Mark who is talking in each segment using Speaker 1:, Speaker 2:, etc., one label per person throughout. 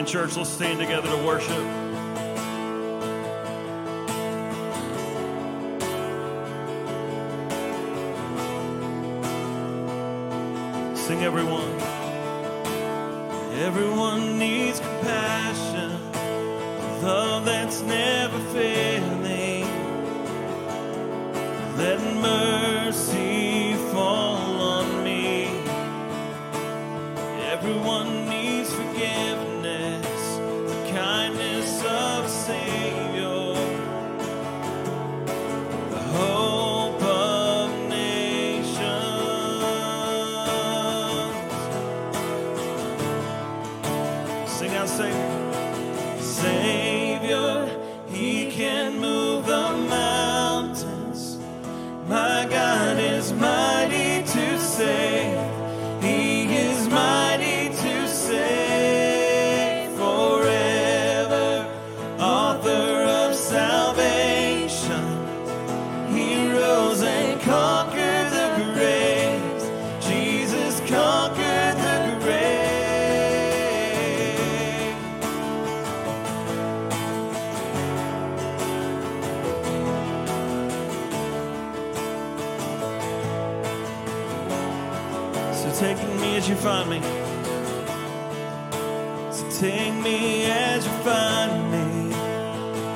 Speaker 1: In church. Let's stand together to worship. So take me as you find me,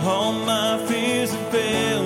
Speaker 1: all my fears and failures.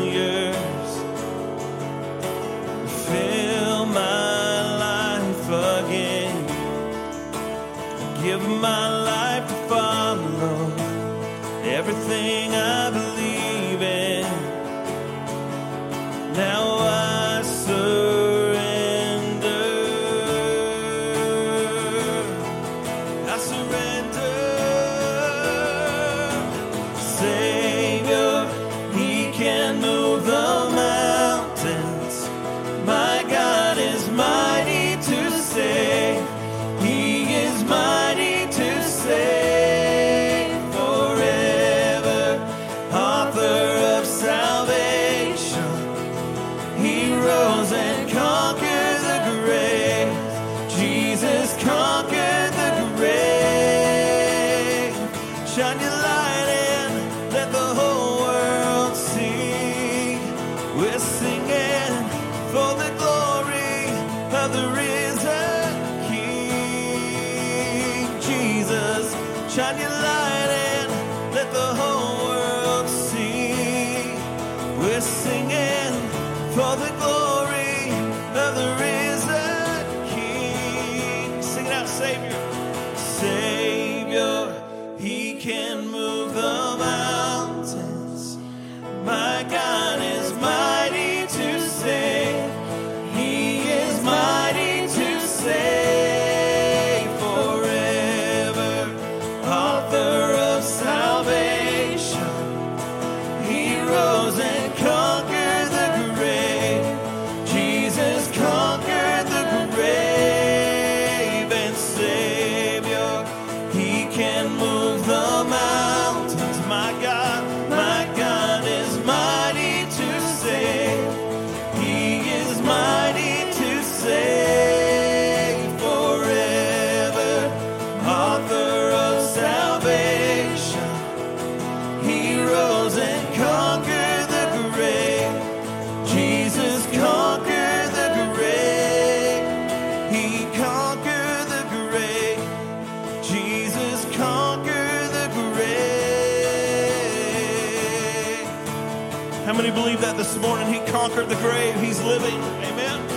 Speaker 1: this morning. He conquered the grave. He's living. Amen.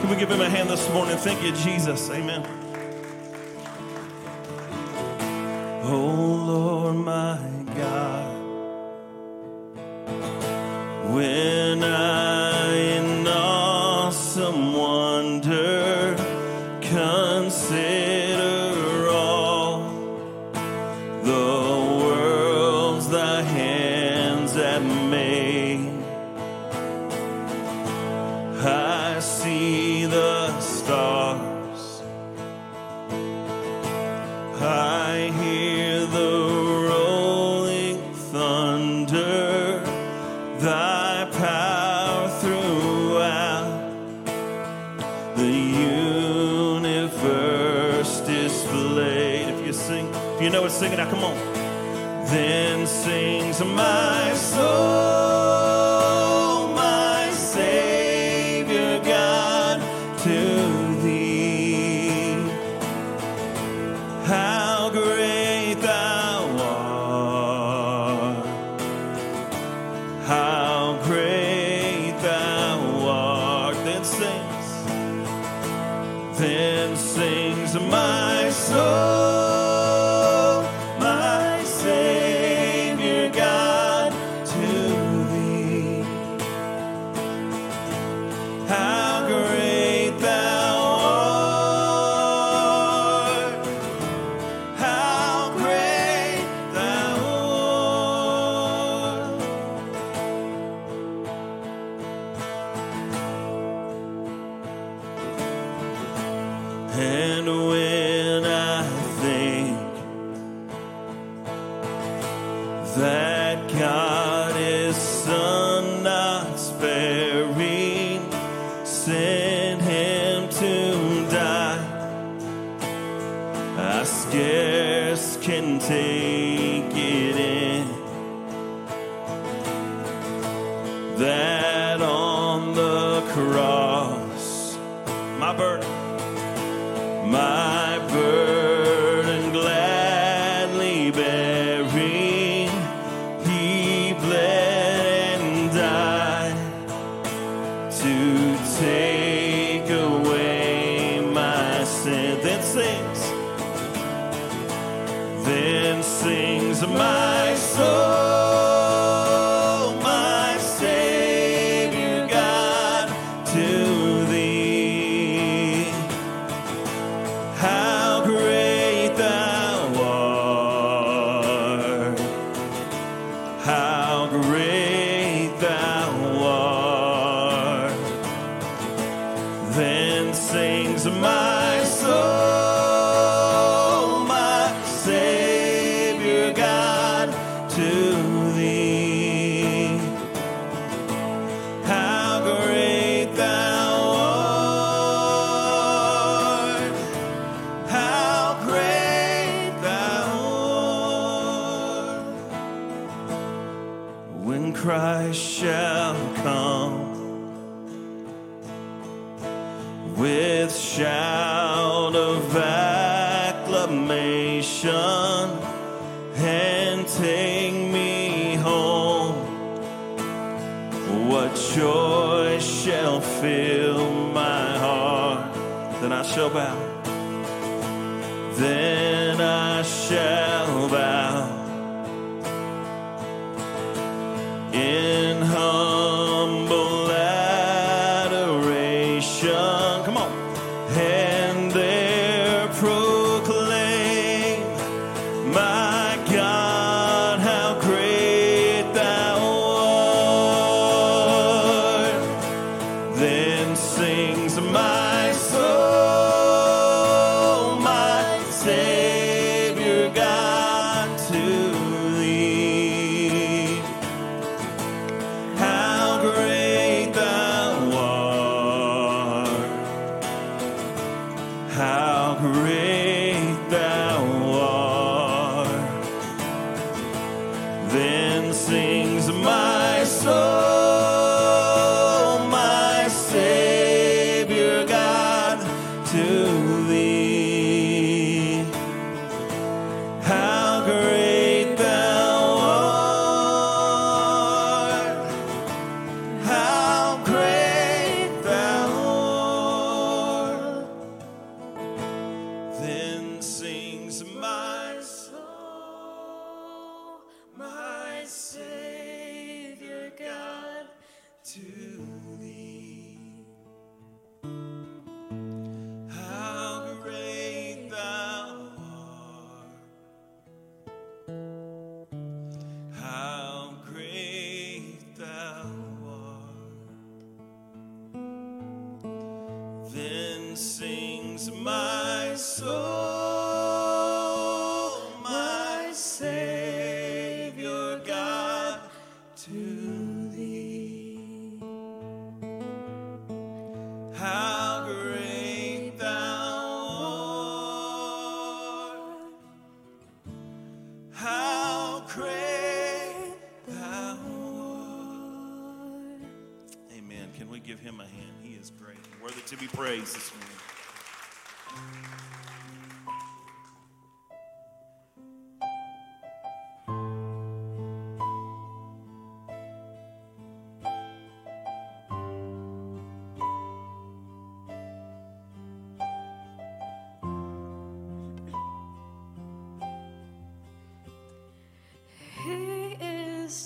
Speaker 1: Can we give him a hand this morning? Thank you, Jesus. Amen. And when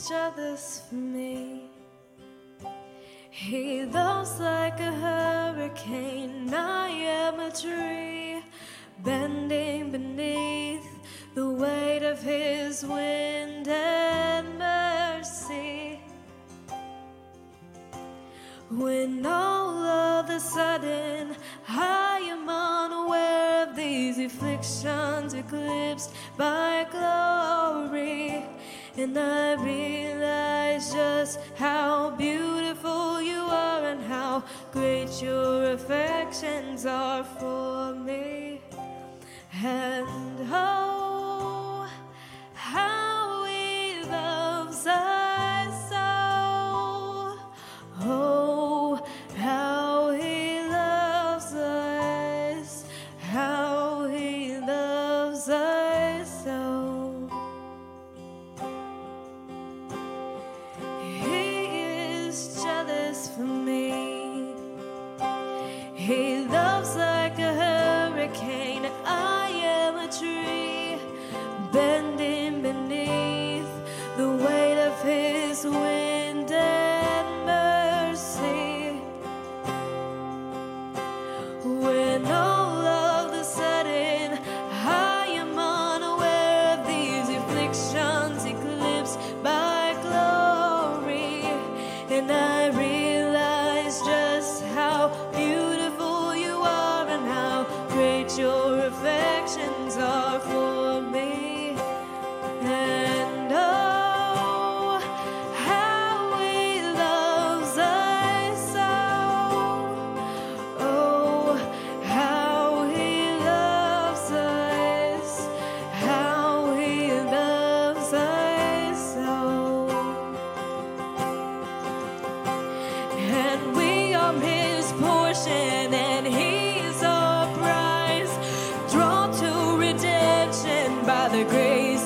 Speaker 2: each other's for me. He loves like a hurricane, I am a tree, bending beneath the weight of his wind and mercy. When all of a sudden I am unaware of these afflictions eclipsed by glory. And I realize just how beautiful you are and how great your affections are for me. And oh, the grace.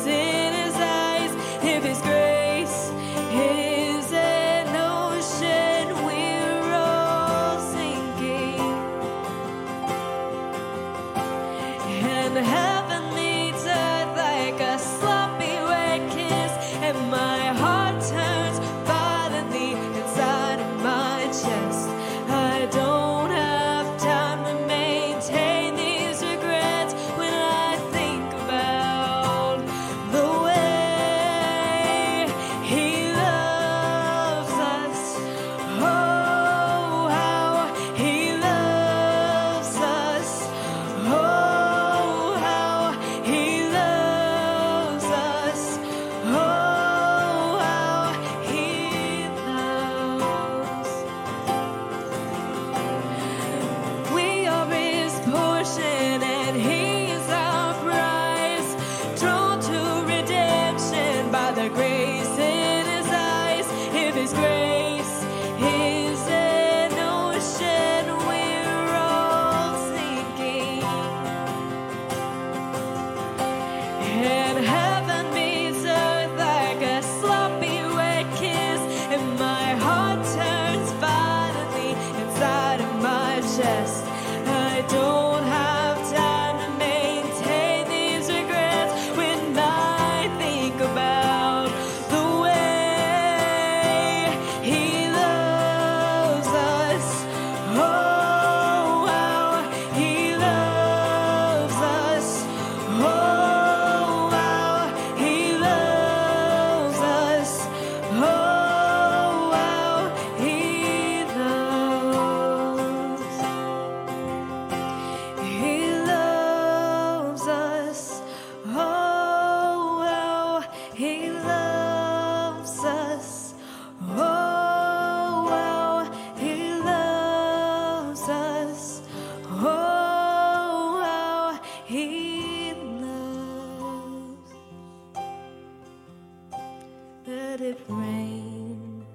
Speaker 2: Let it rain,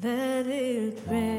Speaker 2: let it rain.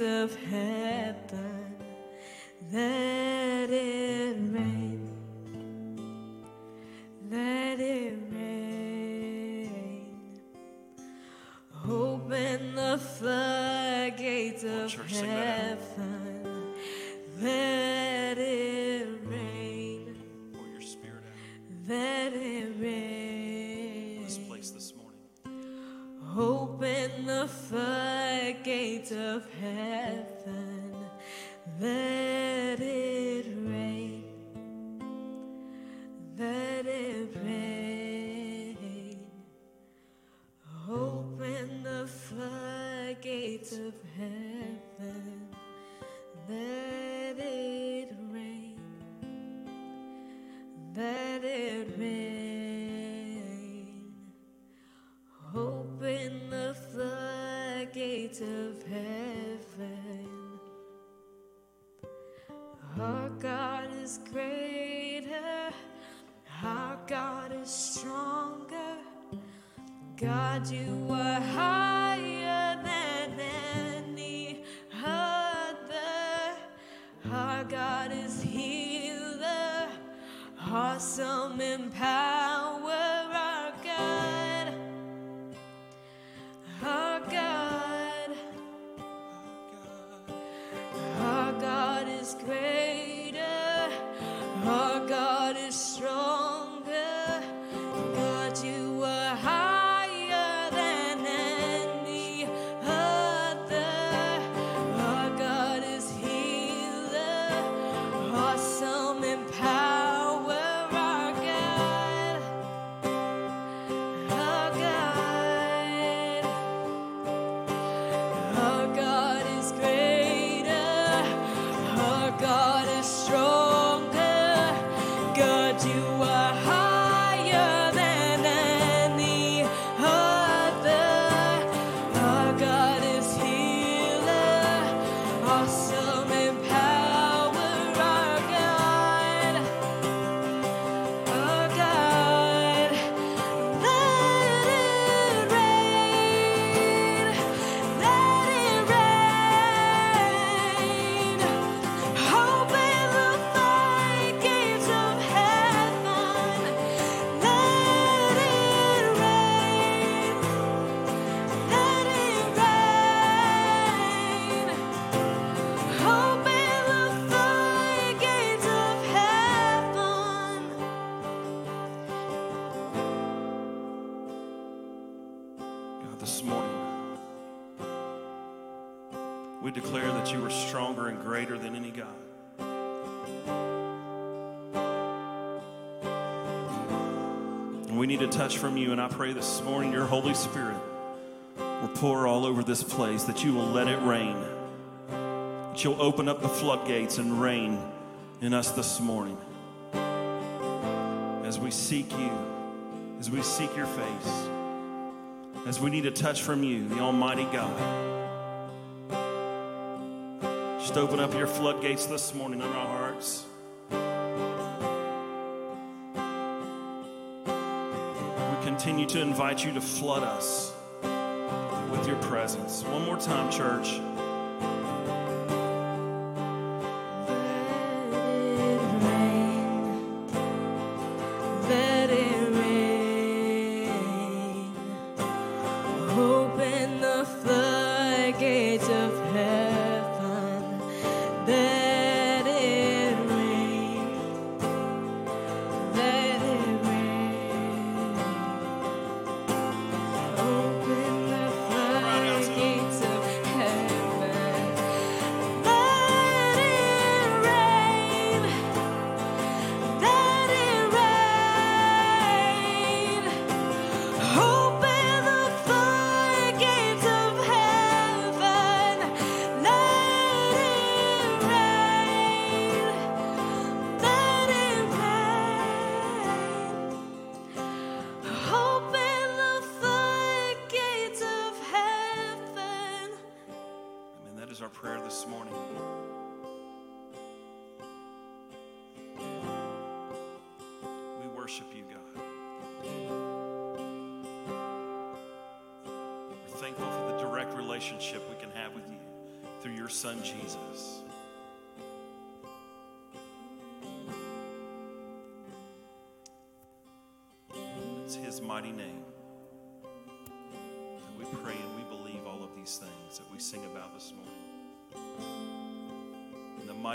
Speaker 2: Of heaven.
Speaker 1: Declare that you are stronger and greater than any God. And we need a touch from you, and I pray this morning your Holy Spirit will pour all over this place, that you will let it rain, that you'll open up the floodgates and rain in us this morning as we seek you, as we seek your face, as we need a touch from you, the Almighty God. Just open up your floodgates this morning in our hearts. We continue to invite you to flood us with your presence. One more time, church.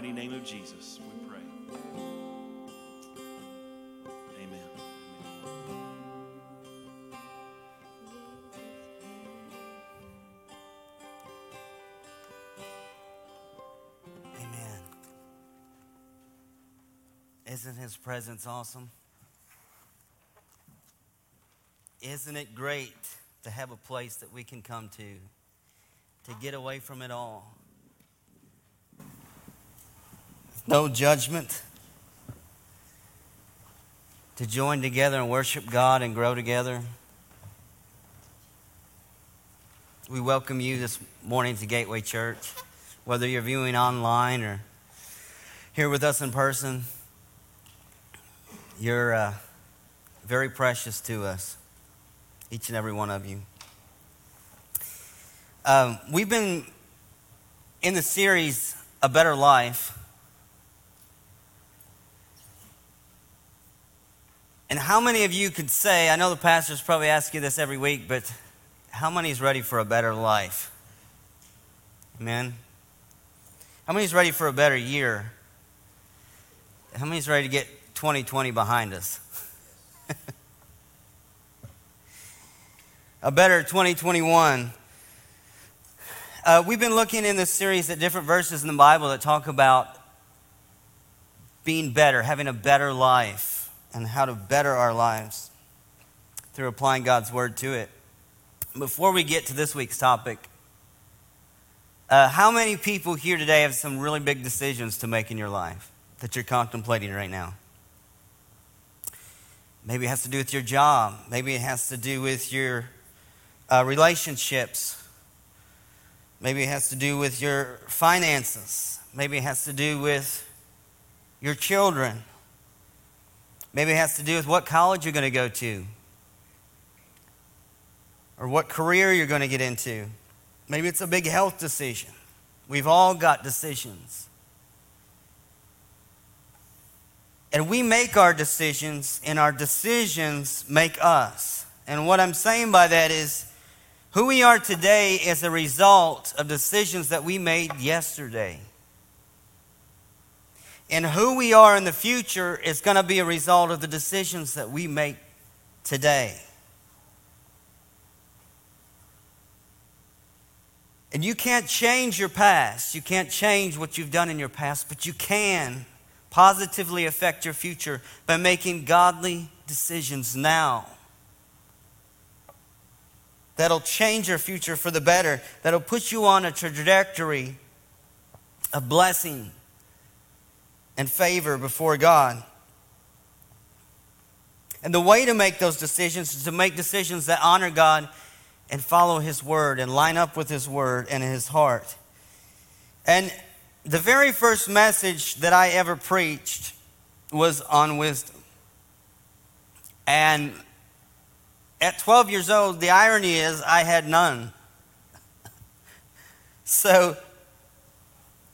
Speaker 1: Mighty name of Jesus, we pray. Amen. Amen.
Speaker 3: Isn't his presence awesome? Isn't it great to have a place that we can come to to get away from it all? No judgment. To join together and worship God and grow together. We welcome you this morning to Gateway Church, whether you're viewing online or here with us in person. You're uh, very precious to us, each and every one of you. Um, we've been in the series A Better Life. And how many of you could say, I know the pastors probably ask you this every week, but how many is ready for a better life? Amen. How many is ready for a better year? How many is ready to get 2020 behind us? a better 2021. Uh, we've been looking in this series at different verses in the Bible that talk about being better, having a better life, and how to better our lives through applying God's word to it. Before we get to this week's topic, uh, how many people here today have some really big decisions to make in your life that you're contemplating right now? Maybe it has to do with your job. Maybe it has to do with your uh, relationships. Maybe it has to do with your finances. Maybe it has to do with your children. Maybe it has to do with what college you're going to go to or what career you're going to get into. Maybe it's a big health decision. We've all got decisions. And we make our decisions, and our decisions make us. And what I'm saying by that is who we are today is a result of decisions that we made yesterday. And who we are in the future is going to be a result of the decisions that we make today. And you can't change your past. You can't change what you've done in your past, but you can positively affect your future by making godly decisions now. That'll change your future for the better, that'll put you on a trajectory of blessing and favor before God. And the way to make those decisions is to make decisions that honor God and follow His word and line up with His word and His heart. And the very first message that I ever preached was on wisdom. And at 12 years old, the irony is I had none. so,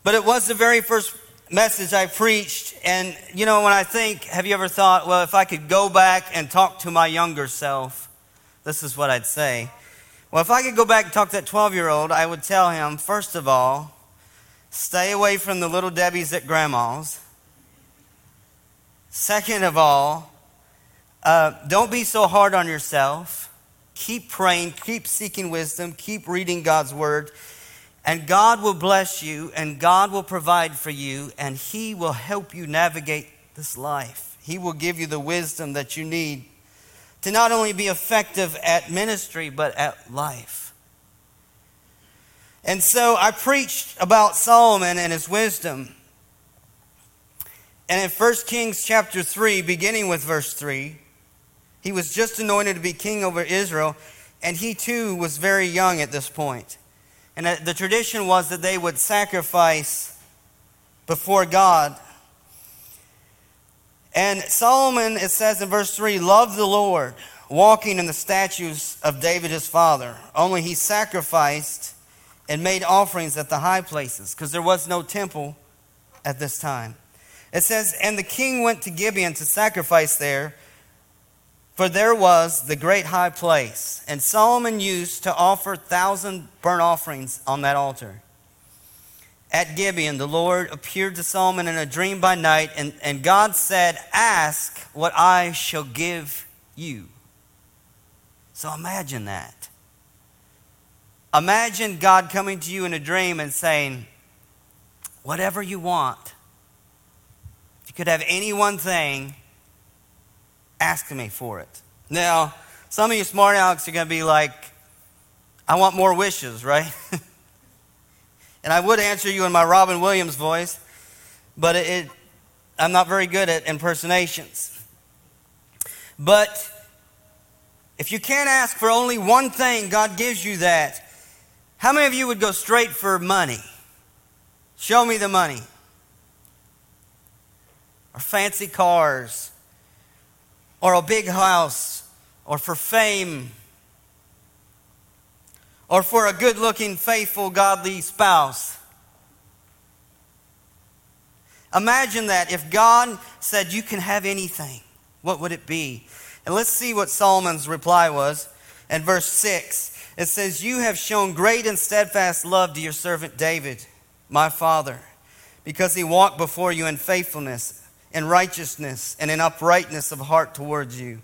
Speaker 3: but it was the very first message I preached. And, you know, when I think, have you ever thought, well, if I could go back and talk to my younger self, this is what I'd say. Well, if I could go back and talk to that 12 year old, I would tell him, first of all, stay away from the little Debbie's at grandma's. Second of all, uh, don't be so hard on yourself. Keep praying, keep seeking wisdom, keep reading God's word, and God will bless you, and God will provide for you, and He will help you navigate this life. He will give you the wisdom that you need to not only be effective at ministry, but at life. And so I preached about Solomon and his wisdom. And in 1 Kings chapter 3, beginning with verse 3, he was just anointed to be king over Israel, and he too was very young at this point. And uh, the tradition was that they would sacrifice before God and Solomon, it says in verse 3, loved the Lord, walking in the statutes of David his father. Only he sacrificed and made offerings at the high places, because there was no temple at this time. It says, And the king went to Gibeon to sacrifice there, for there was the great high place. And Solomon used to offer thousand burnt offerings on that altar at Gibeon, the Lord appeared to Solomon in a dream by night, and, and God said, Ask what I shall give you. So imagine that. Imagine God coming to you in a dream and saying, Whatever you want, if you could have any one thing, ask me for it. Now, some of you smart Alex are going to be like, I want more wishes, right? And I would answer you in my Robin Williams voice, but it, it, I'm not very good at impersonations. But if you can't ask for only one thing, God gives you that. How many of you would go straight for money? Show me the money. Or fancy cars. Or a big house. Or for fame or for a good looking, faithful, godly spouse. Imagine that if God said you can have anything, what would it be? And let's see what Solomon's reply was. In verse 6, it says, You have shown great and steadfast love to your servant David, my father, because he walked before you in faithfulness, in righteousness, and in uprightness of heart towards you.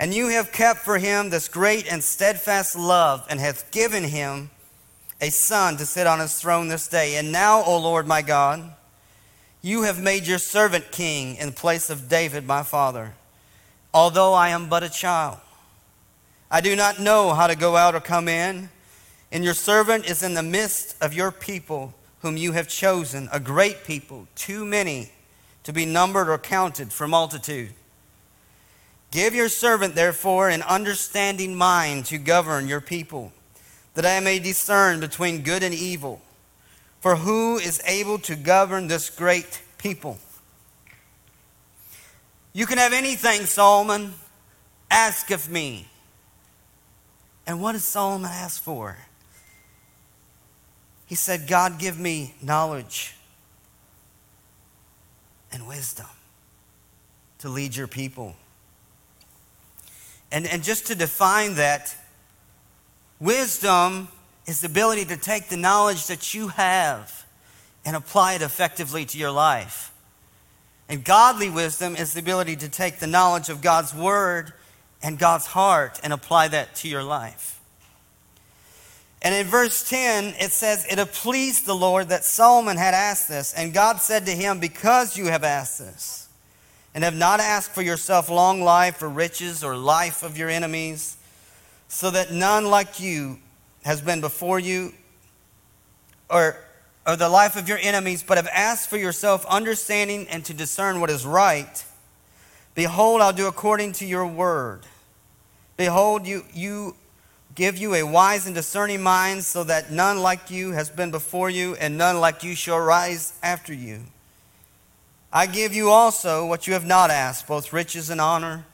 Speaker 3: And you have kept for him this great and steadfast love, and hath given him a son to sit on his throne this day. And now, O Lord my God, you have made your servant king in place of David my father, although I am but a child. I do not know how to go out or come in, and your servant is in the midst of your people, whom you have chosen, a great people, too many to be numbered or counted for multitude. Give your servant, therefore, an understanding mind to govern your people, that I may discern between good and evil. For who is able to govern this great people? You can have anything, Solomon. Ask of me. And what does Solomon ask for? He said, God, give me knowledge and wisdom to lead your people. And, and just to define that, wisdom is the ability to take the knowledge that you have and apply it effectively to your life. And godly wisdom is the ability to take the knowledge of God's word and God's heart and apply that to your life. And in verse 10, it says, It pleased the Lord that Solomon had asked this. And God said to him, Because you have asked this, and have not asked for yourself long life or riches or life of your enemies, so that none like you has been before you, or, or the life of your enemies, but have asked for yourself understanding and to discern what is right. Behold, I'll do according to your word. Behold, you, you give you a wise and discerning mind, so that none like you has been before you, and none like you shall rise after you. I give you also what you have not asked, both riches and honor,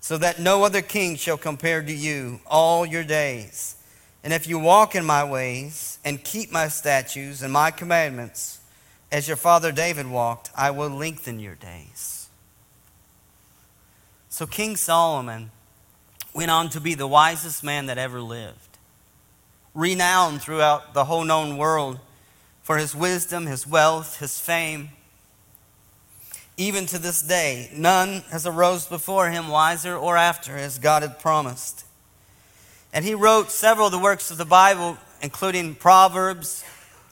Speaker 3: so that no other king shall compare to you all your days. And if you walk in my ways and keep my statutes and my commandments, as your father David walked, I will lengthen your days. So King Solomon went on to be the wisest man that ever lived, renowned throughout the whole known world for his wisdom, his wealth, his fame. Even to this day, none has arose before him wiser or after, as God had promised. And he wrote several of the works of the Bible, including Proverbs,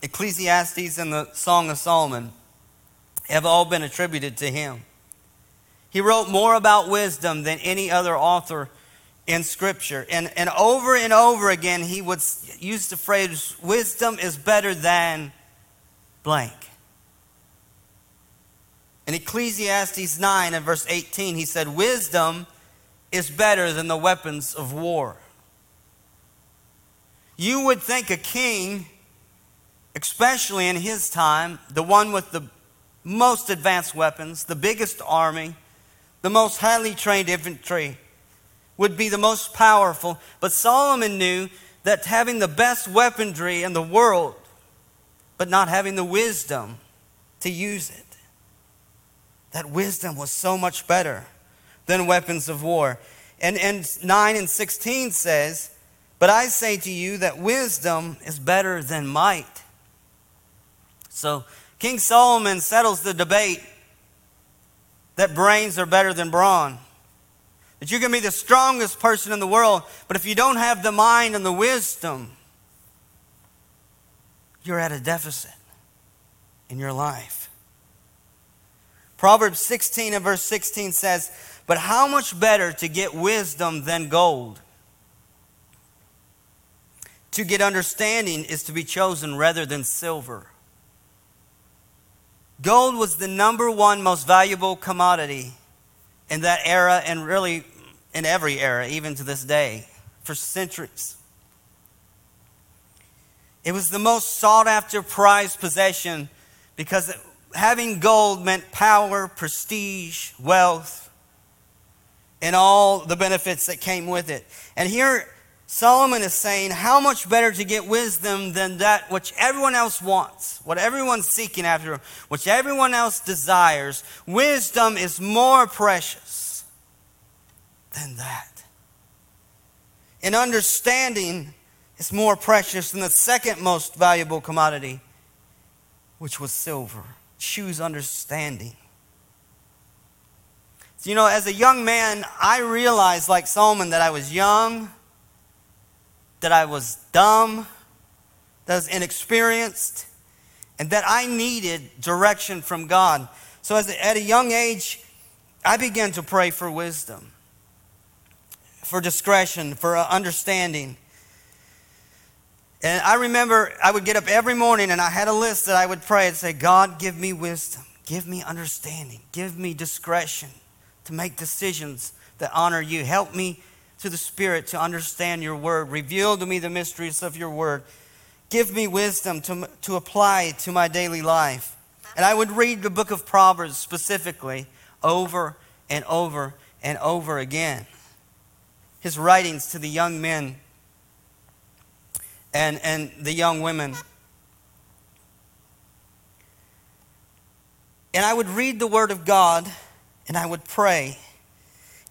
Speaker 3: Ecclesiastes, and the Song of Solomon, have all been attributed to him. He wrote more about wisdom than any other author in Scripture. And, and over and over again, he would use the phrase, wisdom is better than blank. In Ecclesiastes 9 and verse 18, he said, Wisdom is better than the weapons of war. You would think a king, especially in his time, the one with the most advanced weapons, the biggest army, the most highly trained infantry, would be the most powerful. But Solomon knew that having the best weaponry in the world, but not having the wisdom to use it, that wisdom was so much better than weapons of war. And, and 9 and 16 says, But I say to you that wisdom is better than might. So King Solomon settles the debate that brains are better than brawn. That you can be the strongest person in the world, but if you don't have the mind and the wisdom, you're at a deficit in your life. Proverbs 16 and verse 16 says, But how much better to get wisdom than gold? To get understanding is to be chosen rather than silver. Gold was the number one most valuable commodity in that era and really in every era, even to this day, for centuries. It was the most sought after prized possession because having gold meant power, prestige, wealth, and all the benefits that came with it. And here Solomon is saying, How much better to get wisdom than that which everyone else wants, what everyone's seeking after, which everyone else desires? Wisdom is more precious than that. And understanding is more precious than the second most valuable commodity, which was silver. Choose understanding. So, you know, as a young man, I realized, like Solomon, that I was young that I was dumb, that I was inexperienced, and that I needed direction from God. So, as a, at a young age, I began to pray for wisdom, for discretion, for uh, understanding. And I remember I would get up every morning and I had a list that I would pray and say, God, give me wisdom, give me understanding, give me discretion to make decisions that honor you. Help me to the Spirit to understand your word. Reveal to me the mysteries of your word. Give me wisdom to, to apply to my daily life. And I would read the book of Proverbs specifically over and over and over again. His writings to the young men and, and the young women. And I would read the Word of God and I would pray.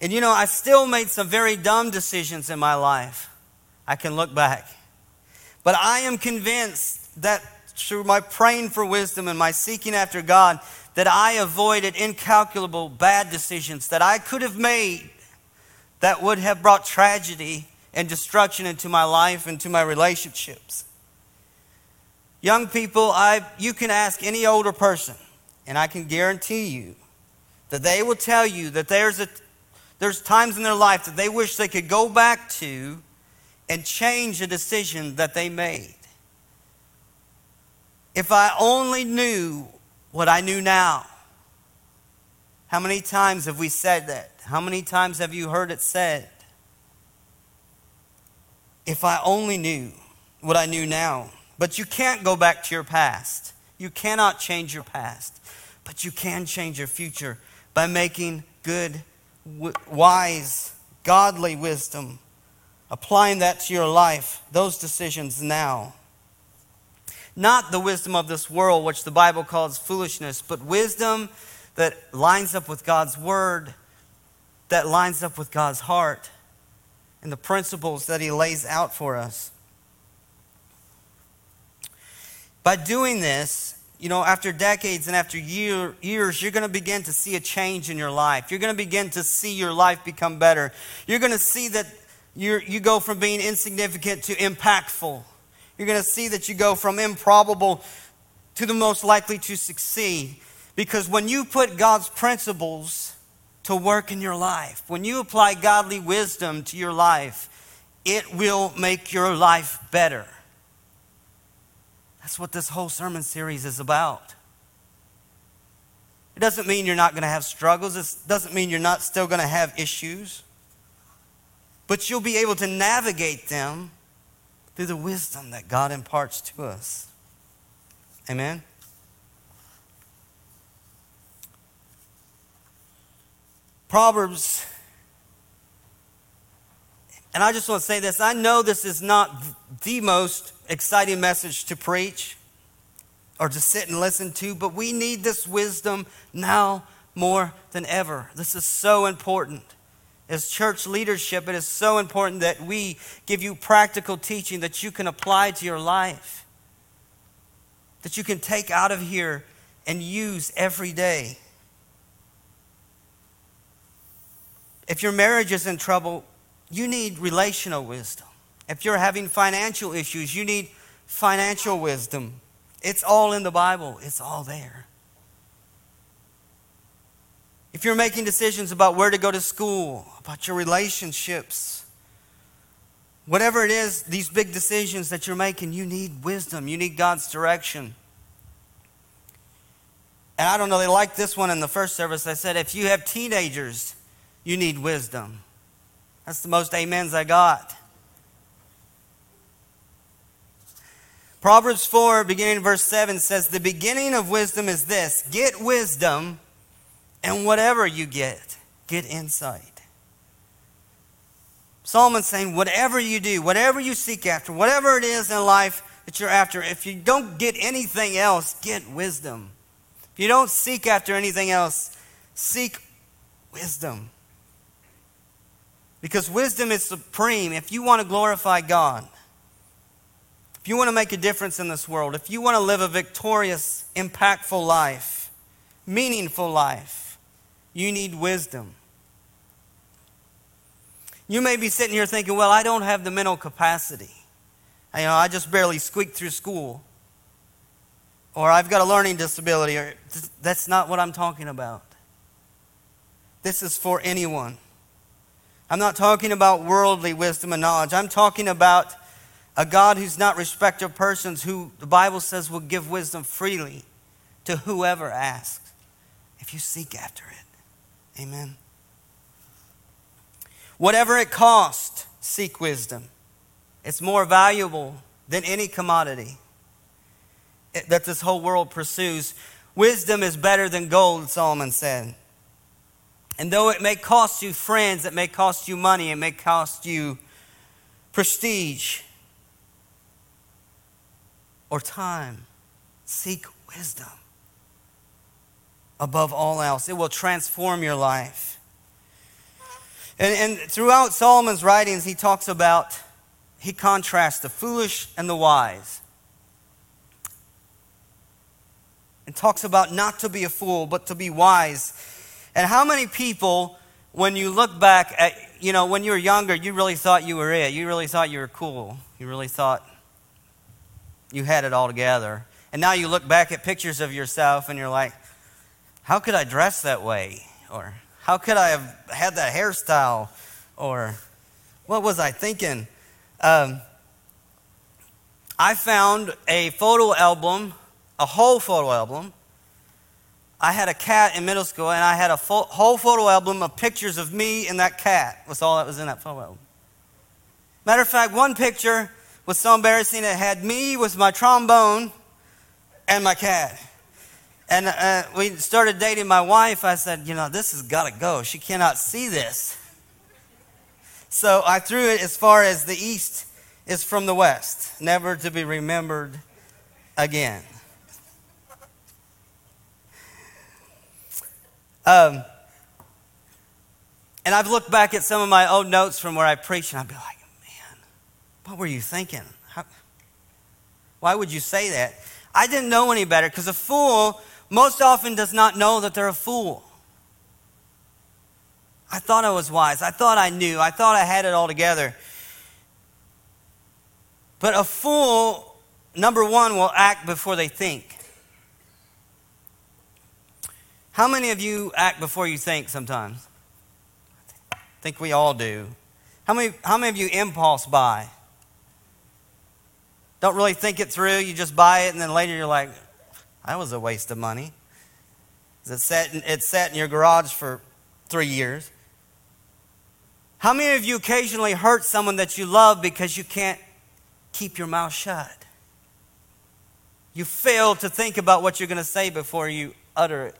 Speaker 3: And you know, I still made some very dumb decisions in my life. I can look back. But I am convinced that through my praying for wisdom and my seeking after God, that I avoided incalculable bad decisions that I could have made that would have brought tragedy and destruction into my life and to my relationships. Young people, I, you can ask any older person, and I can guarantee you that they will tell you that there's, a, there's times in their life that they wish they could go back to and change a decision that they made. If I only knew what I knew now. How many times have we said that? How many times have you heard it said? If I only knew what I knew now. But you can't go back to your past. You cannot change your past. But you can change your future by making good, wise, godly wisdom, applying that to your life, those decisions now. Not the wisdom of this world, which the Bible calls foolishness, but wisdom that lines up with God's word, that lines up with God's heart, and the principles that He lays out for us. By doing this, you know, after decades and after year, years, you're going to begin to see a change in your life. You're going to begin to see your life become better. You're going to see that you you go from being insignificant to impactful. You're going to see that you go from improbable to the most likely to succeed. Because when you put God's principles to work in your life, when you apply godly wisdom to your life, it will make your life better. That's what this whole sermon series is about. It doesn't mean you're not going to have struggles. It doesn't mean you're not still going to have issues. But you'll be able to navigate them through the wisdom that God imparts to us. Amen? Proverbs, and I just want to say this I know this is not the most exciting message to preach or to sit and listen to, but we need this wisdom now more than ever. This is so important. As church leadership, it is so important that we give you practical teaching that you can apply to your life, that you can take out of here and use every day. If your marriage is in trouble, you need relational wisdom. If you're having financial issues, you need financial wisdom. It's all in the Bible, it's all there. If you're making decisions about where to go to school, about your relationships, whatever it is, these big decisions that you're making, you need wisdom. You need God's direction. And I don't know, they liked this one in the first service. I said, if you have teenagers, you need wisdom. That's the most amens I got. Proverbs 4, beginning verse 7 says, The beginning of wisdom is this get wisdom and whatever you get, get insight. Solomon's saying, whatever you do, whatever you seek after, whatever it is in life that you're after, if you don't get anything else, get wisdom. If you don't seek after anything else, seek wisdom. Because wisdom is supreme. If you want to glorify God, if you want to make a difference in this world, if you want to live a victorious, impactful life, meaningful life, you need wisdom. You may be sitting here thinking, well, I don't have the mental capacity. You know, I just barely squeaked through school. Or I've got a learning disability. Or, that's not what I'm talking about. This is for anyone. I'm not talking about worldly wisdom and knowledge. I'm talking about a God who's not respecter of persons, who the Bible says will give wisdom freely to whoever asks, if you seek after it. Amen. Whatever it costs, seek wisdom. It's more valuable than any commodity that this whole world pursues. Wisdom is better than gold, Solomon said. And though it may cost you friends, it may cost you money, it may cost you prestige or time, seek wisdom above all else. It will transform your life. And, and throughout Solomon's writings, he talks about, he contrasts the foolish and the wise. And talks about not to be a fool, but to be wise. And how many people, when you look back at you know, when you were younger, you really thought you were it. You really thought you were cool. You really thought you had it all together. And now you look back at pictures of yourself and you're like, how could I dress that way? Or how could I have had that hairstyle? Or what was I thinking? Um, I found a photo album, a whole photo album. I had a cat in middle school, and I had a full, whole photo album of pictures of me and that cat. Was all that was in that photo album. Matter of fact, one picture was so embarrassing. It had me with my trombone and my cat. And uh, we started dating my wife. I said, you know, this has got to go. She cannot see this. So I threw it as far as the east is from the west, never to be remembered again. Um, and I've looked back at some of my old notes from where I preached, and I'd be like, man, what were you thinking? How, why would you say that? I didn't know any better because a fool most often does not know that they're a fool. I thought I was wise. I thought I knew. I thought I had it all together. But a fool, number one, will act before they think. How many of you act before you think sometimes? I think we all do. How many, how many of you impulse buy? Don't really think it through, you just buy it, and then later you're like, that was a waste of money. It's sat in your garage for three years. How many of you occasionally hurt someone that you love because you can't keep your mouth shut? You fail to think about what you're going to say before you utter it.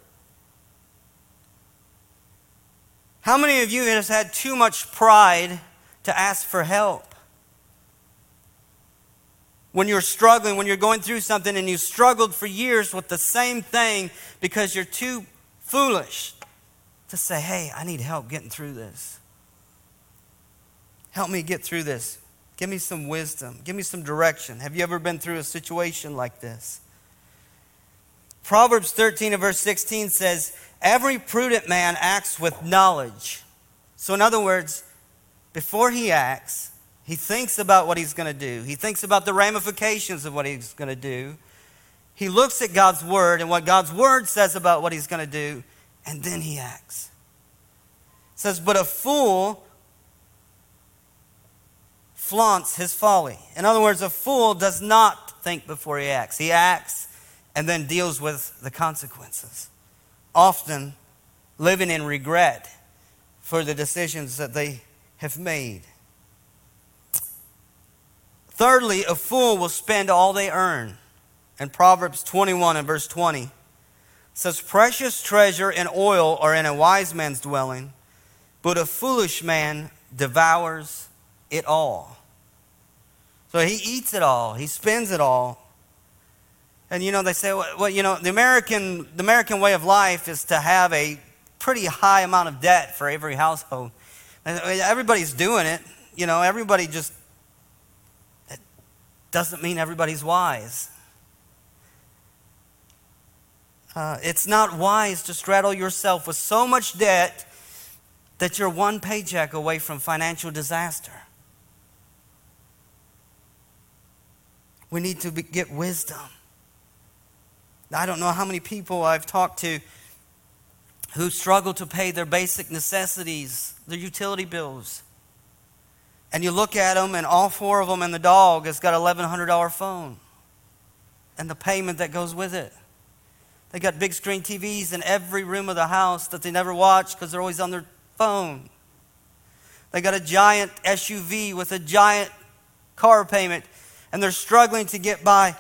Speaker 3: How many of you has had too much pride to ask for help? When you're struggling, when you're going through something and you struggled for years with the same thing because you're too foolish to say, hey, I need help getting through this. Help me get through this. Give me some wisdom. Give me some direction. Have you ever been through a situation like this? Proverbs 13 and verse 16 says, Every prudent man acts with knowledge. So, in other words, before he acts, he thinks about what he's going to do. He thinks about the ramifications of what he's going to do. He looks at God's word and what God's word says about what he's going to do, and then he acts. It says, But a fool flaunts his folly. In other words, a fool does not think before he acts. He acts and then deals with the consequences often living in regret for the decisions that they have made. Thirdly, a fool will spend all they earn. And Proverbs 21 and verse 20 says, Precious treasure and oil are in a wise man's dwelling, but a foolish man devours it all. So he eats it all, he spends it all, and you know, they say, well, you know, the American, the American way of life is to have a pretty high amount of debt for every household. And everybody's doing it. You know, everybody just, doesn't mean everybody's wise. Uh, it's not wise to straddle yourself with so much debt that you're one paycheck away from financial disaster. We need to be, get wisdom. I don't know how many people I've talked to who struggle to pay their basic necessities, their utility bills. And you look at them, and all four of them and the dog has got an $1,100 phone and the payment that goes with it. They got big screen TVs in every room of the house that they never watch because they're always on their phone. They got a giant SUV with a giant car payment, and they're struggling to get by.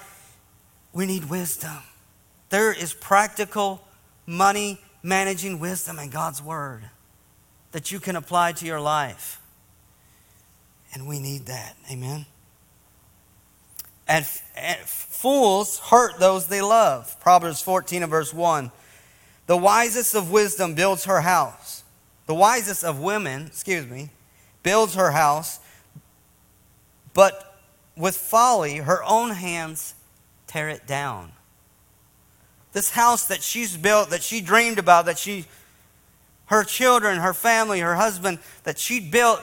Speaker 3: We need wisdom. There is practical money managing wisdom in God's Word that you can apply to your life. And we need that. Amen. And, and, fools hurt those they love. Proverbs 14 and verse 1. The wisest of wisdom builds her house. The wisest of women, excuse me, builds her house, but with folly, her own hands tear it down this house that she's built, that she dreamed about, that she her children, her family, her husband that she'd built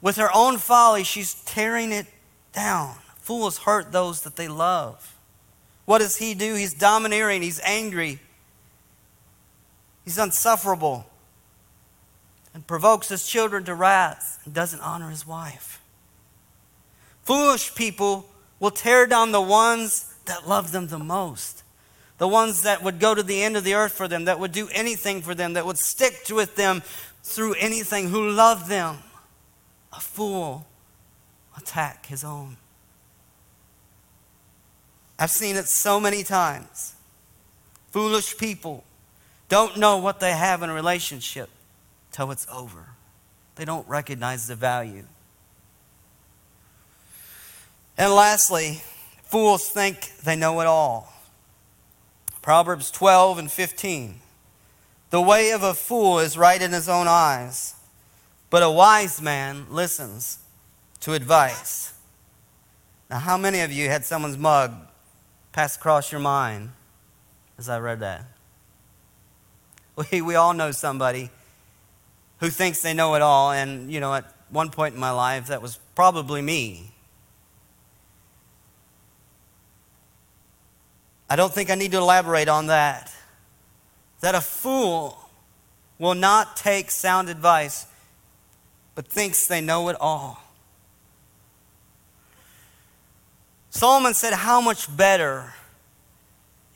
Speaker 3: with her own folly, she's tearing it down. Fools hurt those that they love. What does he do? He's domineering, he's angry, he's unsufferable, and provokes his children to wrath and doesn't honor his wife. Foolish people will tear down the ones that love them the most. The ones that would go to the end of the earth for them, that would do anything for them, that would stick with them through anything, who love them. A fool attack his own. I've seen it so many times. Foolish people don't know what they have in a relationship till it's over. They don't recognize the value. And lastly, fools think they know it all. Proverbs 12 and 15. The way of a fool is right in his own eyes, but a wise man listens to advice. Now, how many of you had someone's mug pass across your mind as I read that? We, we all know somebody who thinks they know it all, and, you know, at one point in my life, that was probably me. I don't think I need to elaborate on that. That a fool will not take sound advice, but thinks they know it all. Solomon said, How much better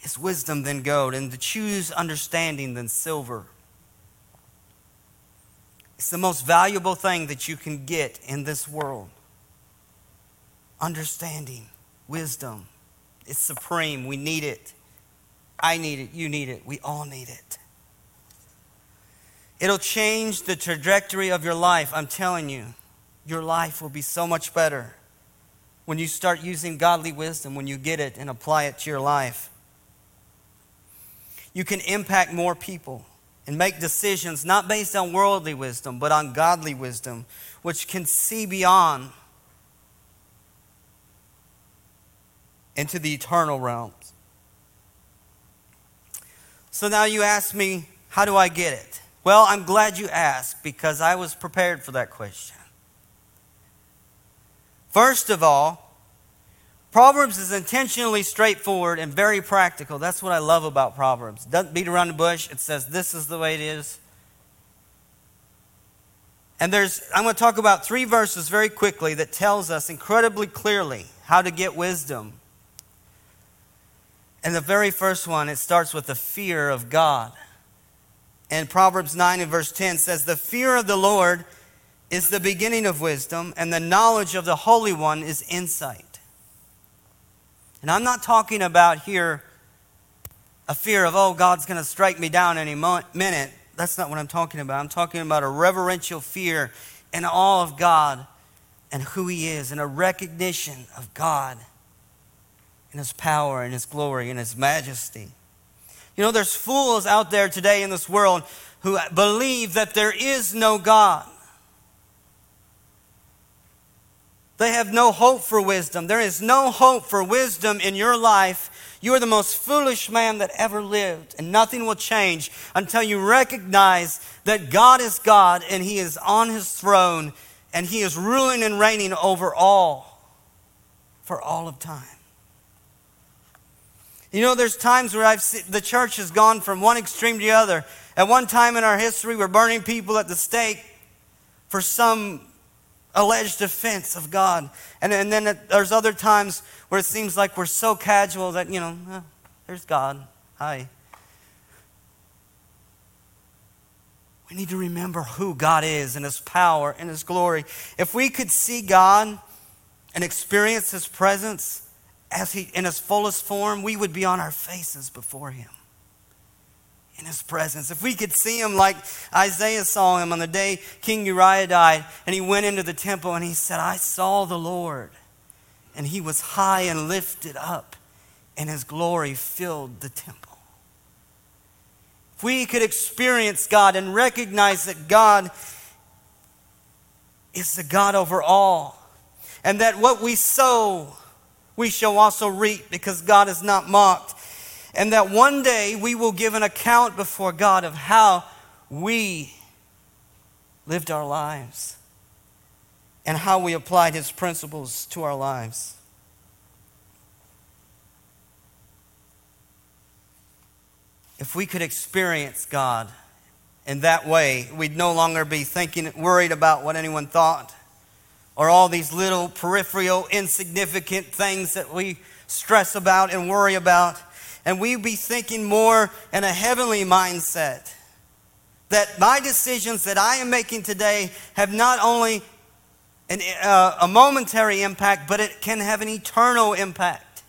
Speaker 3: is wisdom than gold, and to choose understanding than silver? It's the most valuable thing that you can get in this world. Understanding, wisdom. It's supreme. We need it. I need it. You need it. We all need it. It'll change the trajectory of your life. I'm telling you, your life will be so much better when you start using godly wisdom, when you get it and apply it to your life. You can impact more people and make decisions not based on worldly wisdom, but on godly wisdom, which can see beyond into the eternal realms. So now you ask me, how do I get it? Well, I'm glad you asked because I was prepared for that question. First of all, Proverbs is intentionally straightforward and very practical. That's what I love about Proverbs. It doesn't beat around the bush. It says this is the way it is. And there's I'm going to talk about three verses very quickly that tells us incredibly clearly how to get wisdom and the very first one, it starts with the fear of God. And Proverbs 9 and verse 10 says, The fear of the Lord is the beginning of wisdom, and the knowledge of the Holy One is insight. And I'm not talking about here a fear of, oh, God's going to strike me down any minute. That's not what I'm talking about. I'm talking about a reverential fear and awe of God and who He is, and a recognition of God in his power and his glory and his majesty. You know, there's fools out there today in this world who believe that there is no God. They have no hope for wisdom. There is no hope for wisdom in your life. You are the most foolish man that ever lived, and nothing will change until you recognize that God is God and He is on His throne and He is ruling and reigning over all for all of time. You know, there's times where I've seen, the church has gone from one extreme to the other. At one time in our history, we're burning people at the stake for some alleged offense of God. And, and then it, there's other times where it seems like we're so casual that, you know, eh, there's God. Hi. We need to remember who God is and His power and His glory. If we could see God and experience His presence, as he in his fullest form, we would be on our faces before him in his presence. If we could see him like Isaiah saw him on the day King Uzziah died, and he went into the temple and he said, I saw the Lord, and he was high and lifted up, and his glory filled the temple. If we could experience God and recognize that God is the God over all, and that what we sow we shall also reap because God is not mocked. And that one day we will give an account before God of how we lived our lives and how we applied his principles to our lives. If we could experience God in that way, we'd no longer be thinking, worried about what anyone thought or all these little peripheral, insignificant things that we stress about and worry about. And we'd be thinking more in a heavenly mindset that my decisions that I am making today have not only an, uh, a momentary impact, but it can have an eternal impact.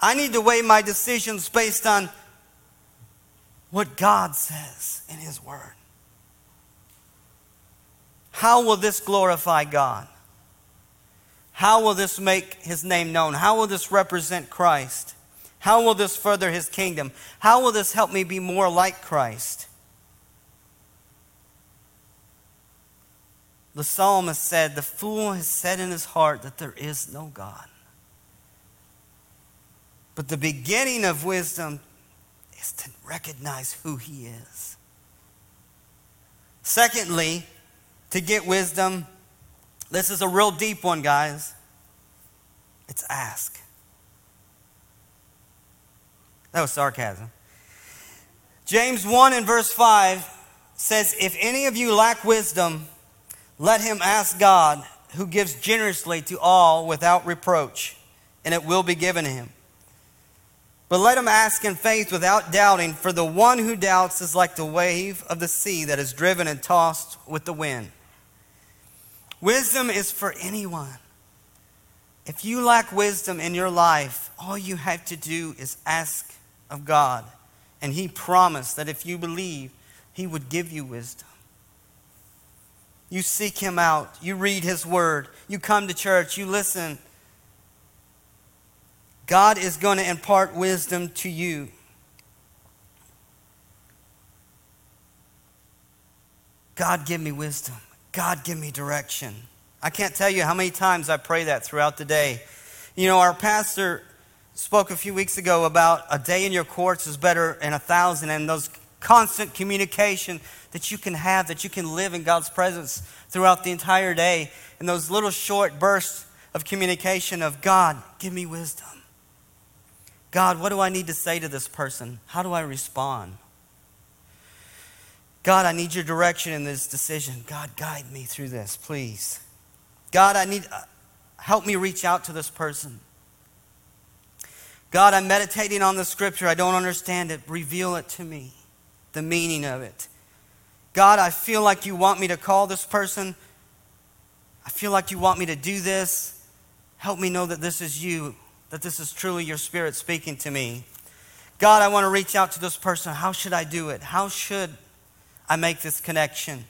Speaker 3: I need to weigh my decisions based on what God says in His Word. How will this glorify God? How will this make His name known? How will this represent Christ? How will this further His kingdom? How will this help me be more like Christ? The psalmist said, The fool has said in his heart that there is no God. But the beginning of wisdom is to recognize who he is. Secondly, to get wisdom, this is a real deep one, guys. It's ask. That was sarcasm. James 1 and verse 5 says, If any of you lack wisdom, let him ask God, who gives generously to all without reproach, and it will be given him. But let him ask in faith without doubting, for the one who doubts is like the wave of the sea that is driven and tossed with the wind. Wisdom is for anyone. If you lack wisdom in your life, all you have to do is ask of God. And He promised that if you believe, He would give you wisdom. You seek Him out. You read His Word. You come to church. You listen. God is going to impart wisdom to you. God, give me wisdom. God, give me direction. I can't tell you how many times I pray that throughout the day. You know, our pastor spoke a few weeks ago about a day in your courts is better than a thousand, and those constant communication that you can have, that you can live in God's presence throughout the entire day. And those little short bursts of communication of God, give me wisdom. God, what do I need to say to this person? How do I respond? God, I need your direction in this decision. God, guide me through this, please. God, I need uh, help me reach out to this person. God, I'm meditating on the scripture. I don't understand it. Reveal it to me the meaning of it. God, I feel like you want me to call this person. I feel like you want me to do this. Help me know that this is you, that this is truly your spirit speaking to me. God, I want to reach out to this person. How should I do it? How should I make this connection?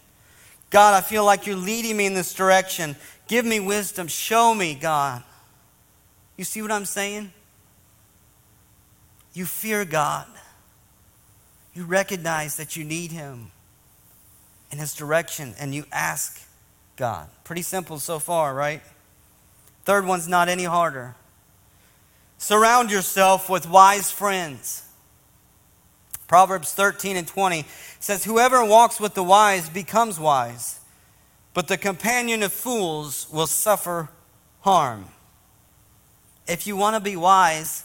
Speaker 3: God, I feel like you're leading me in this direction. Give me wisdom. Show me, God. You see what I'm saying? You fear God. You recognize that you need Him in His direction and you ask God. Pretty simple so far, right? Third one's not any harder. Surround yourself with wise friends. Proverbs 13 and 20 says, Whoever walks with the wise becomes wise, but the companion of fools will suffer harm. If you want to be wise,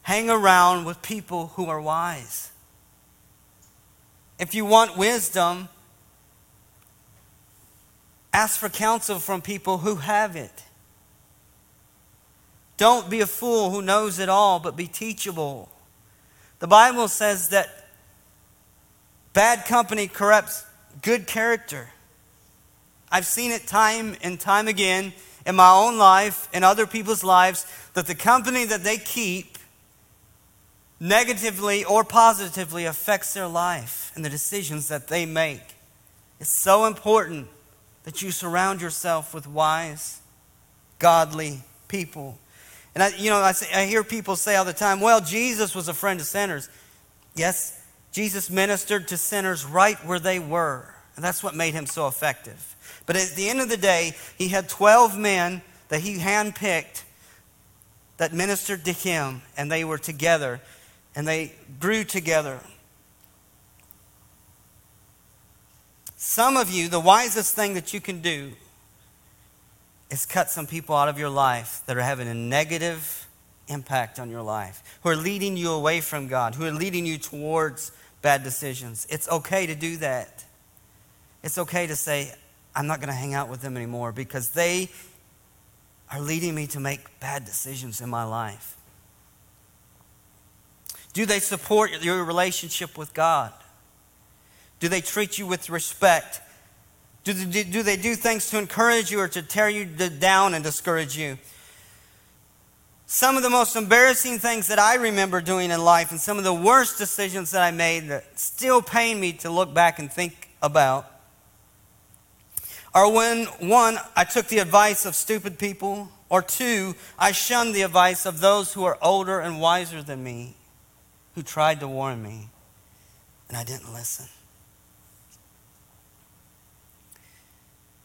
Speaker 3: hang around with people who are wise. If you want wisdom, ask for counsel from people who have it. Don't be a fool who knows it all, but be teachable. The Bible says that bad company corrupts good character. I've seen it time and time again in my own life, in other people's lives, that the company that they keep negatively or positively affects their life and the decisions that they make. It's so important that you surround yourself with wise, godly people. And I, you know, I, say, I hear people say all the time, well, Jesus was a friend of sinners. Yes, Jesus ministered to sinners right where they were. And that's what made him so effective. But at the end of the day, he had 12 men that he handpicked that ministered to him, and they were together and they grew together. Some of you, the wisest thing that you can do is cut some people out of your life that are having a negative impact on your life, who are leading you away from God, who are leading you towards bad decisions. It's okay to do that. It's okay to say, I'm not going to hang out with them anymore because they are leading me to make bad decisions in my life. Do they support your relationship with God? Do they treat you with respect? Do they, do they do things to encourage you or to tear you down and discourage you? Some of the most embarrassing things that I remember doing in life and some of the worst decisions that I made that still pain me to look back and think about are when, one, I took the advice of stupid people, or two, I shunned the advice of those who are older and wiser than me, who tried to warn me, and I didn't listen.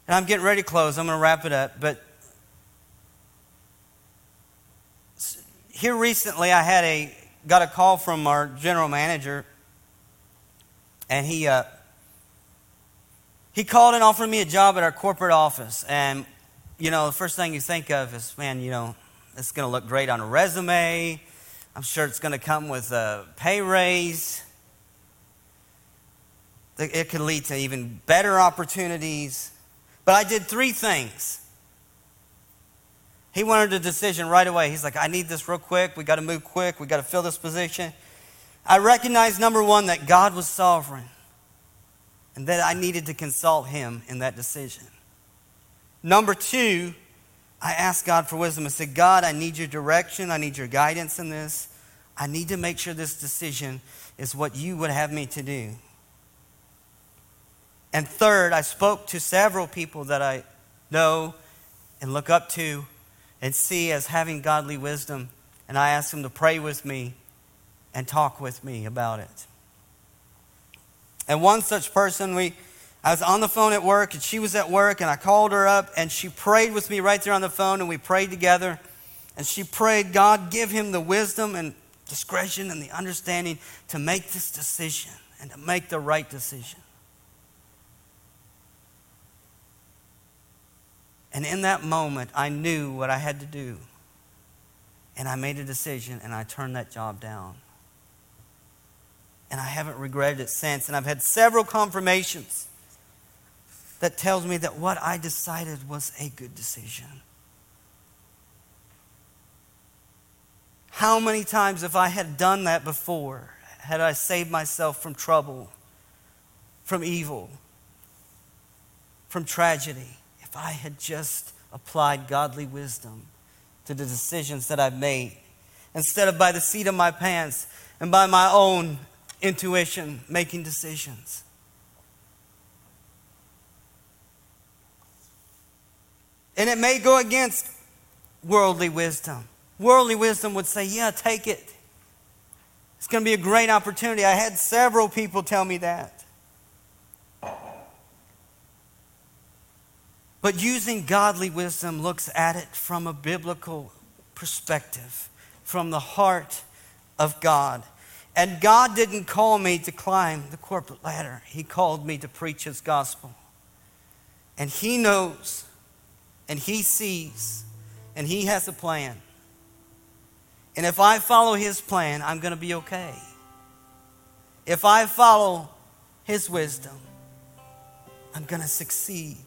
Speaker 3: And I'm getting ready to close. I'm going to wrap it up. But here recently, I had a got a call from our general manager, and he uh, he called and offered me a job at our corporate office. And you know, the first thing you think of is, man, you know, it's going to look great on a resume. I'm sure it's going to come with a pay raise. It could lead to even better opportunities. But I did three things. He wanted a decision right away. He's like, I need this real quick. We got to move quick. We got to fill this position. I recognized, number one, that God was sovereign and that I needed to consult Him in that decision. Number two, I asked God for wisdom. I said, God, I need your direction. I need your guidance in this. I need to make sure this decision is what you would have me to do. And third, I spoke to several people that I know and look up to and see as having godly wisdom. And I asked them to pray with me and talk with me about it. And one such person, we, I was on the phone at work and she was at work and I called her up and she prayed with me right there on the phone and we prayed together. And she prayed, God, give him the wisdom and discretion and the understanding to make this decision and to make the right decision. And in that moment, I knew what I had to do. And I made a decision and I turned that job down. And I haven't regretted it since. And I've had several confirmations that tells me that what I decided was a good decision. How many times, if I had done that before, had I saved myself from trouble, from evil, from tragedy? If I had just applied godly wisdom to the decisions that I've made, instead of by the seat of my pants and by my own intuition making decisions. And it may go against worldly wisdom. Worldly wisdom would say, Yeah, take it. It's going to be a great opportunity. I had several people tell me that. But using godly wisdom looks at it from a biblical perspective, from the heart of God. And God didn't call me to climb the corporate ladder, He called me to preach His gospel. And He knows, and He sees, and He has a plan. And if I follow His plan, I'm going to be okay. If I follow His wisdom, I'm going to succeed.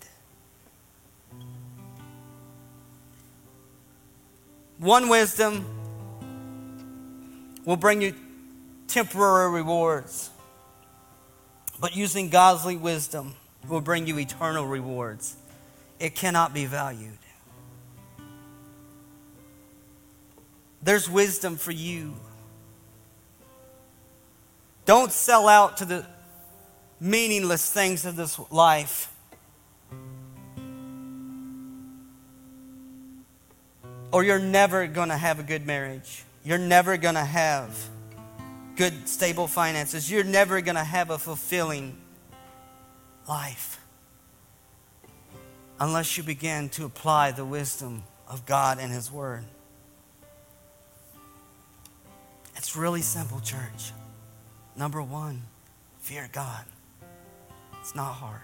Speaker 3: One wisdom will bring you temporary rewards, but using godly wisdom will bring you eternal rewards. It cannot be valued. There's wisdom for you. Don't sell out to the meaningless things of this life. Or you're never going to have a good marriage. You're never going to have good, stable finances. You're never going to have a fulfilling life unless you begin to apply the wisdom of God and His Word. It's really simple, church. Number one, fear God. It's not hard.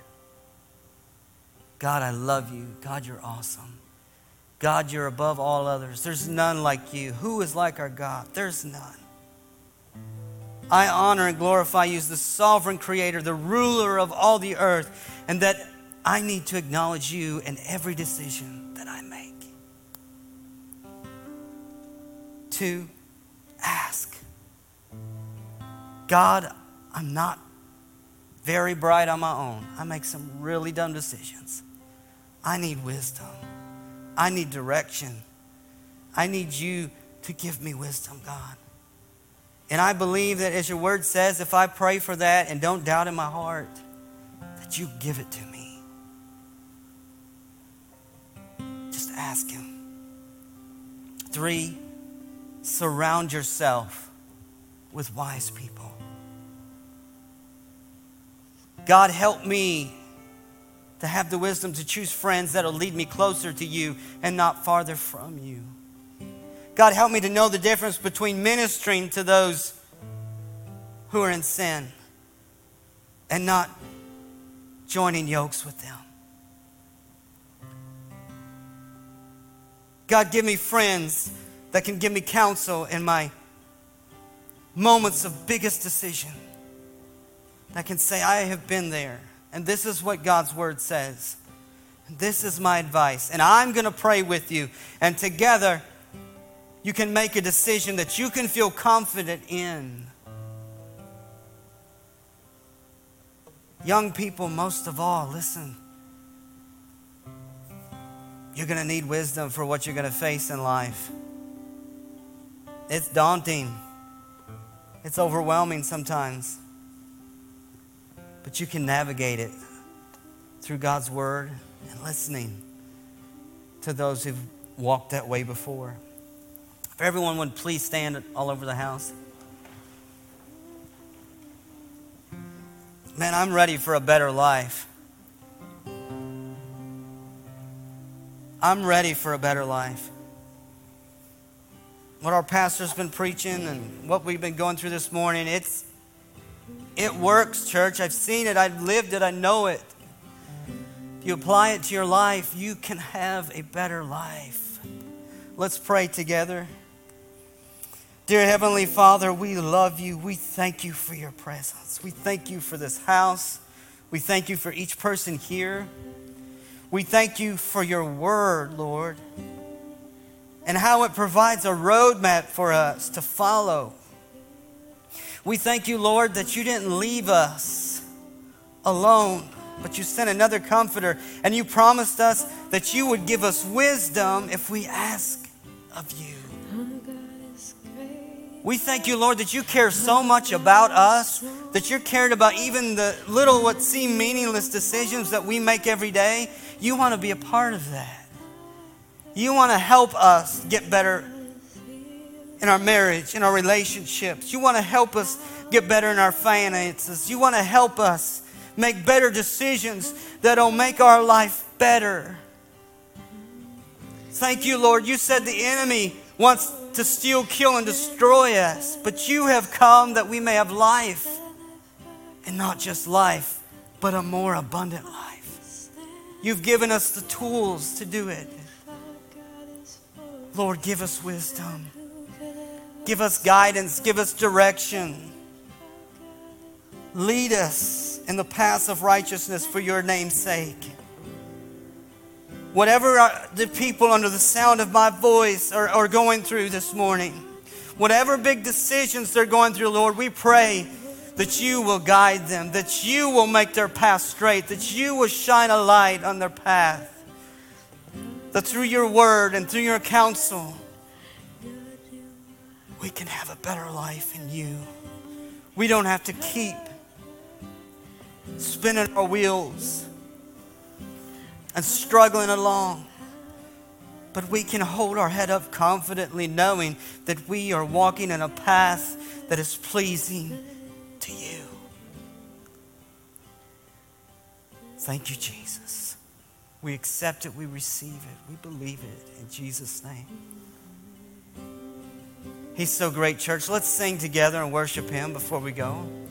Speaker 3: God, I love you. God, you're awesome. God, you're above all others. There's none like you. Who is like our God? There's none. I honor and glorify you as the sovereign creator, the ruler of all the earth, and that I need to acknowledge you in every decision that I make. To ask God, I'm not very bright on my own. I make some really dumb decisions. I need wisdom. I need direction. I need you to give me wisdom, God. And I believe that as your word says, if I pray for that and don't doubt in my heart, that you give it to me. Just ask Him. Three, surround yourself with wise people. God, help me to have the wisdom to choose friends that'll lead me closer to you and not farther from you. God, help me to know the difference between ministering to those who are in sin and not joining yokes with them. God, give me friends that can give me counsel in my moments of biggest decision. That can say, I have been there, and this is what God's word says. This is my advice, and I'm going to pray with you, and together you can make a decision that you can feel confident in. Young people, most of all, listen. You're going to need wisdom for what you're going to face in life. It's daunting, it's overwhelming sometimes. But you can navigate it through God's Word and listening to those who've walked that way before. If everyone would please stand all over the house. Man, I'm ready for a better life. I'm ready for a better life. What our pastor's been preaching and what we've been going through this morning, it's it works, church. I've seen it, I've lived it, I know it. If you apply it to your life, you can have a better life. Let's pray together. Dear Heavenly Father, we love you. We thank you for your presence. We thank you for this house. We thank you for each person here. We thank you for your word, Lord, and how it provides a roadmap for us to follow. We thank you, Lord, that you didn't leave us alone, but you sent another comforter, and you promised us that you would give us wisdom if we ask of you. We thank you, Lord, that you care so much about us, that you're cared about even the little, what seem meaningless decisions that we make every day. You want to be a part of that. You want to help us get better in our marriage, in our relationships. You want to help us get better in our finances. You want to help us make better decisions that'll make our life better. Thank you, Lord. You said the enemy wants to steal, kill, and destroy us. But you have come that we may have life. And not just life, but a more abundant life. You've given us the tools to do it. Lord, give us wisdom. Give us guidance. Give us direction. Lead us in the paths of righteousness for your name's sake. Whatever the people under the sound of my voice are, are going through this morning, whatever big decisions they're going through, Lord, we pray that you will guide them, that you will make their path straight, that you will shine a light on their path. That through your word and through your counsel, we can have a better life in you. We don't have to keep spinning our wheels and struggling along. But we can hold our head up confidently, knowing that we are walking in a path that is pleasing to you. Thank you, Jesus. We accept it, we receive it, we believe it in Jesus' name. He's so great, church. Let's sing together and worship Him before we go.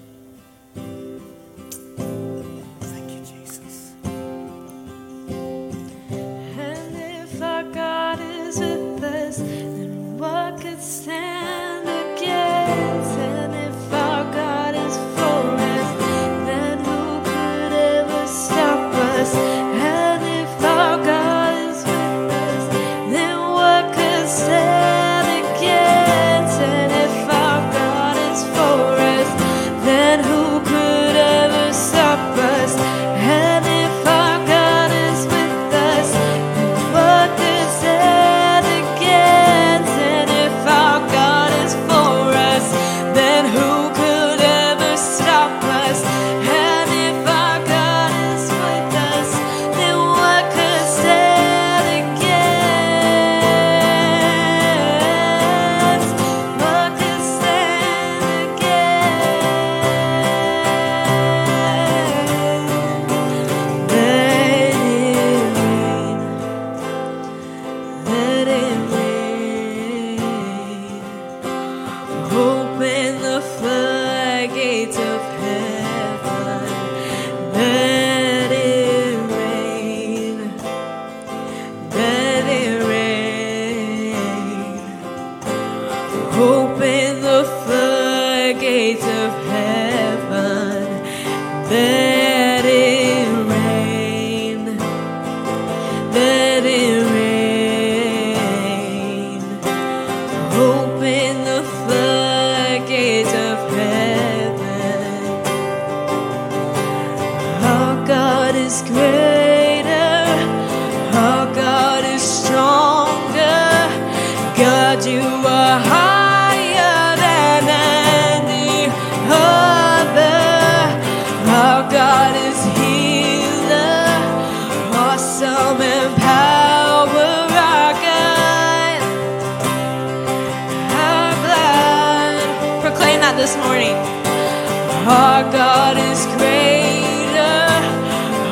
Speaker 2: Our God is greater.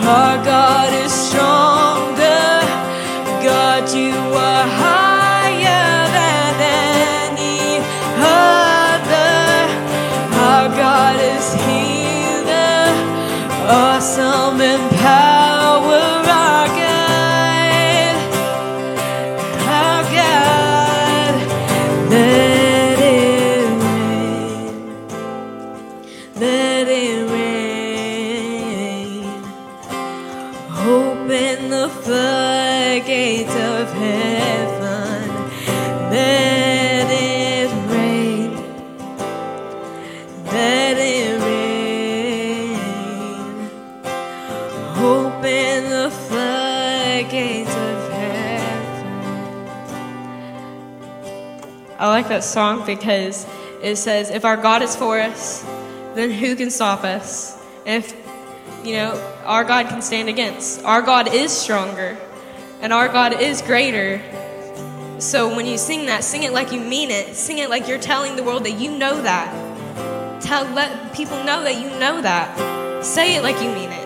Speaker 2: Our God is that
Speaker 4: song because it says, if our God is for us, then who can stop us? If, you know, our God can stand against, our God is stronger and our God is greater. So when you sing that, sing it like you mean it. Sing it like you're telling the world that you know that. Tell, let people know that you know that. Say it like you mean it.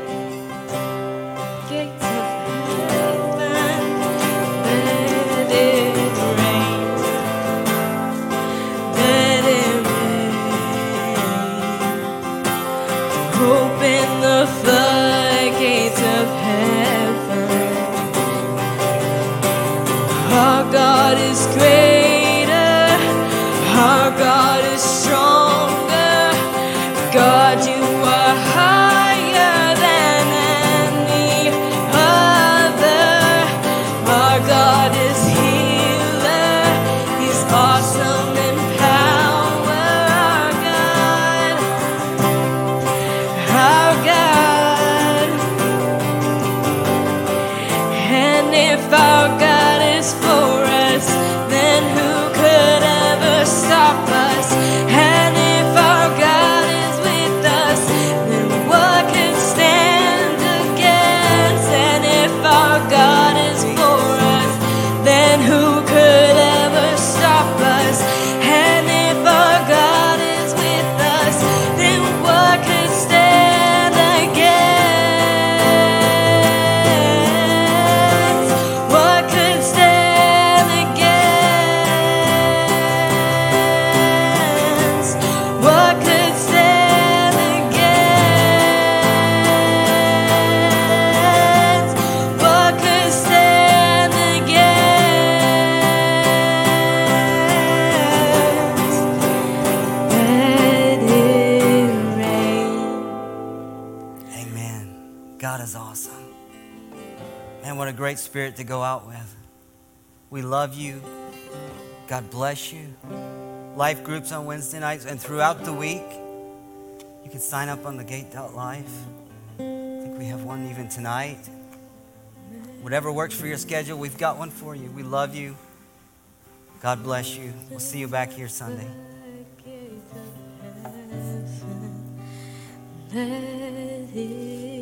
Speaker 3: We love you. God bless you. Life groups on Wednesday nights and throughout the week. You can sign up on the gate.life. I think we have one even tonight. Whatever works for your schedule, we've got one for you. We love you. God bless you. We'll see you back here Sunday.
Speaker 2: Let it